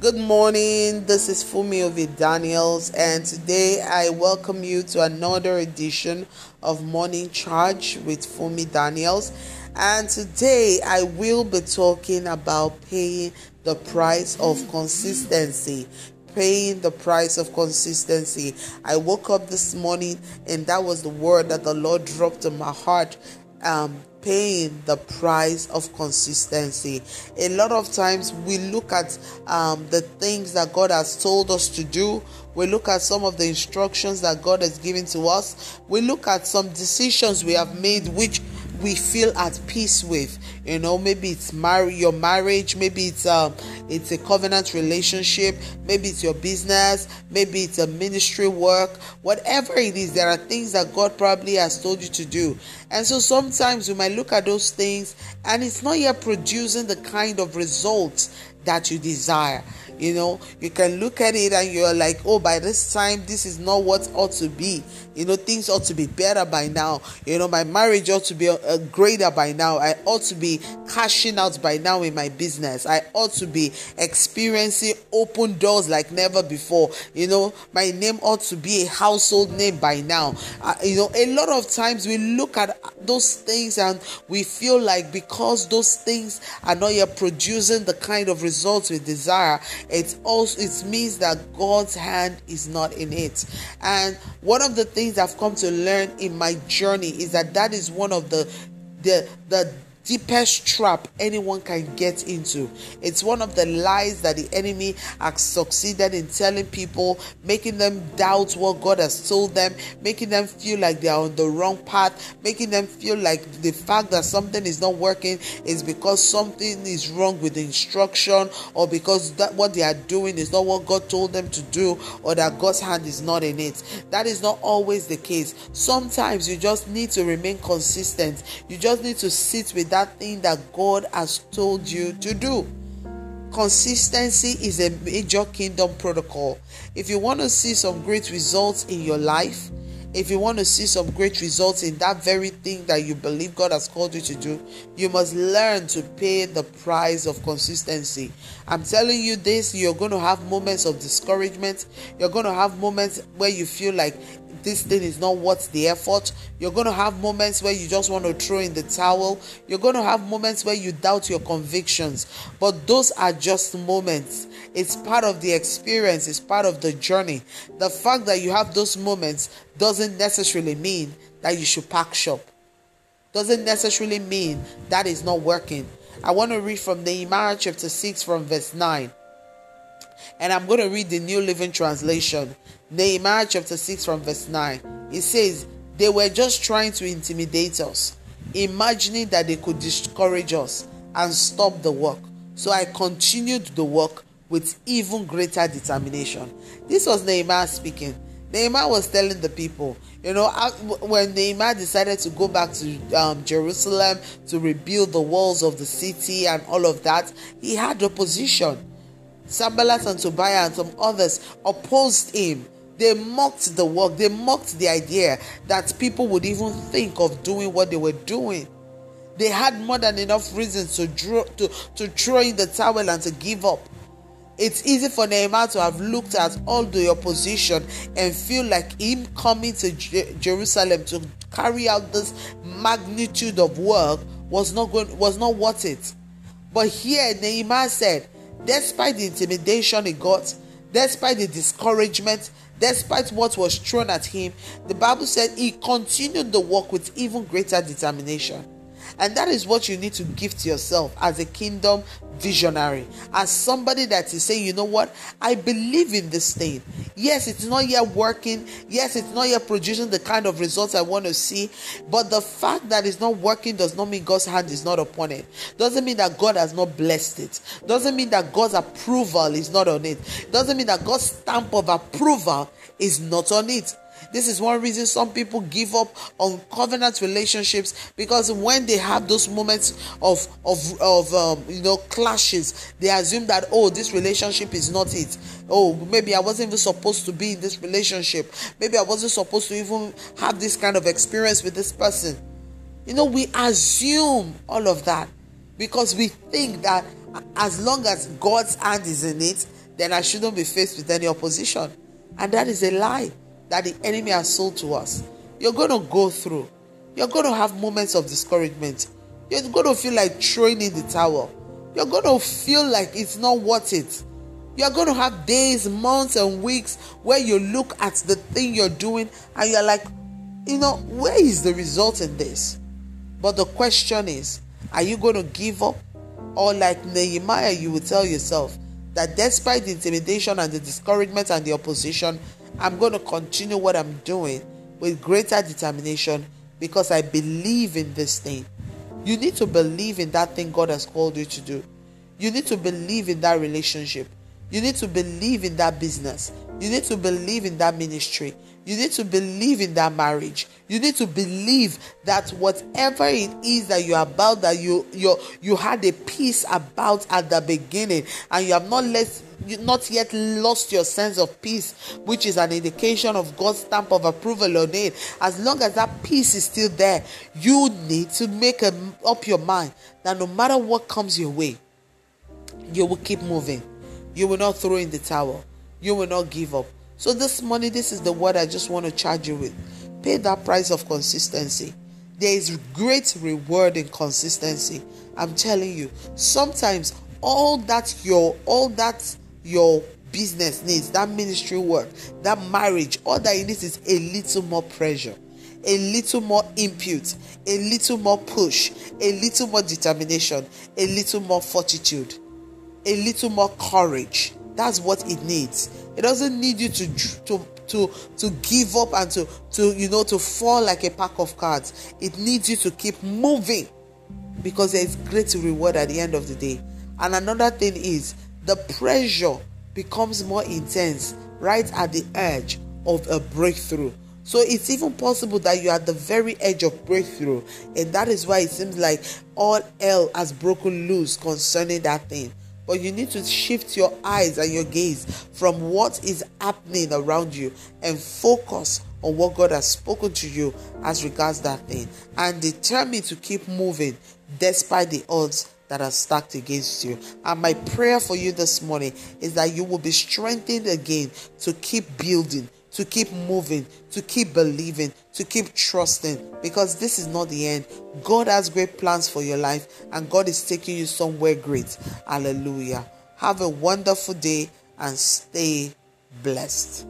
Good morning. This is Fumi Ovid Daniels, and today I welcome you to another edition of Morning Charge with Fumi Daniels. And today I will be talking about paying the price of consistency. Paying the price of consistency. I woke up this morning and that was the word that the Lord dropped in my heart. Um, paying the price of consistency. A lot of times we look at um, the things that God has told us to do. We look at some of the instructions that God has given to us. We look at some decisions we have made which we feel at peace with you know maybe it's marry your marriage maybe it's um it's a covenant relationship maybe it's your business maybe it's a ministry work whatever it is there are things that god probably has told you to do. And so sometimes we might look at those things and it's not yet producing the kind of results that you desire you know, you can look at it and you're like, oh, by this time, this is not what ought to be. You know, things ought to be better by now. You know, my marriage ought to be a greater by now. I ought to be cashing out by now in my business. I ought to be experiencing open doors like never before. You know, my name ought to be a household name by now. Uh, you know, a lot of times we look at those things and we feel like because those things are not yet producing the kind of results we desire, it also it means that God's hand is not in it. And one of the things I've come to learn in my journey is that that is one of the the the deepest trap anyone can get into. It's one of the lies that the enemy has succeeded in telling people, making them doubt what God has told them, making them feel like they are on the wrong path, making them feel like the fact that something is not working is because something is wrong with the instruction or because that what they are doing is not what God told them to do or that God's hand is not in it. That is not always the case. Sometimes you just need to remain consistent. You just need to sit with that thing that God has told you to do. Consistency is a major kingdom protocol. If you want to see some great results in your life, if you want to see some great results in that very thing that you believe God has called you to do, you must learn to pay the price of consistency. I'm telling you this, you're going to have moments of discouragement. You're going to have moments where you feel like this thing is not worth the effort. You're going to have moments where you just want to throw in the towel. You're going to have moments where you doubt your convictions. But those are just moments. It's part of the experience, it's part of the journey. The fact that you have those moments doesn't necessarily mean that you should pack shop. Doesn't necessarily mean that is not working. I want to read from Nehemiah chapter 6 from verse 9. And I'm going to read the New Living Translation. Nehemiah chapter 6 from verse 9. It says, They were just trying to intimidate us, imagining that they could discourage us and stop the work. So I continued the work with even greater determination. This was Nehemiah speaking. Nehemiah was telling the people, you know, when Nehemiah decided to go back to um, Jerusalem to rebuild the walls of the city and all of that, he had opposition. Sanballat and Tobiah and some others opposed him. They mocked the work, they mocked the idea that people would even think of doing what they were doing. They had more than enough reasons to, draw, to, to throw in the towel and to give up. It's easy for Nehemiah to have looked at all the opposition and feel like him coming to Jerusalem to carry out this magnitude of work was not going was not worth it. But here Nehemiah said, despite the intimidation he got, despite the discouragement, despite what was thrown at him, the Bible said he continued the work with even greater determination. And that is what you need to gift yourself as a kingdom visionary, as somebody that is saying, you know what, I believe in this thing. Yes, it's not yet working. Yes, it's not yet producing the kind of results I want to see. But the fact that it's not working does not mean God's hand is not upon it. Doesn't mean that God has not blessed it. Doesn't mean that God's approval is not on it. Doesn't mean that God's stamp of approval is not on it. This is one reason some people give up on covenant relationships because when they have those moments of of of um, you know clashes, they assume that oh this relationship is not it. Oh maybe I wasn't even supposed to be in this relationship. Maybe I wasn't supposed to even have this kind of experience with this person. You know we assume all of that because we think that as long as God's hand is in it, then I shouldn't be faced with any opposition. And that is a lie that the enemy has sold to us. You're going to go through, you're going to have moments of discouragement, you're going to feel like throwing in the towel, you're going to feel like it's not worth it. You're going to have days, months, and weeks where you look at the thing you're doing and you're like, you know, where is the result in this? But the question is, are you going to give up? Or, like Nehemiah, you will tell yourself that despite the intimidation and the discouragement and the opposition, I'm going to continue what I'm doing with greater determination because I believe in this thing. You need to believe in that thing God has called you to do. You need to believe in that relationship. You need to believe in that business. You need to believe in that ministry. You need to believe in that marriage. You need to believe that whatever it is that you're about, that you you you had a peace about at the beginning, and you have not let not yet lost your sense of peace, which is an indication of God's stamp of approval on it. As long as that peace is still there, you need to make a, up your mind that no matter what comes your way, you will keep moving. You will not throw in the towel. You will not give up. So this morning, this is the word I just want to charge you with. Pay that price of consistency. There is great reward in consistency. I'm telling you. Sometimes all that your all that your business needs, that ministry work, that marriage, all that it needs is a little more pressure, a little more input, a little more push, a little more determination, a little more fortitude, a little more courage. That's what it needs. It doesn't need you to to to to give up and to to you know to fall like a pack of cards. It needs you to keep moving because there is great reward at the end of the day. And another thing is the pressure becomes more intense right at the edge of a breakthrough. So it's even possible that you're at the very edge of breakthrough, and that is why it seems like all hell has broken loose concerning that thing. But you need to shift your eyes and your gaze from what is happening around you and focus on what God has spoken to you as regards that thing and determine to keep moving despite the odds that are stacked against you. And my prayer for you this morning is that you will be strengthened again to keep building, to keep moving, to keep believing, to keep trusting, because this is not the end. God has great plans for your life, and God is taking you somewhere great. Hallelujah. Have a wonderful day and stay blessed.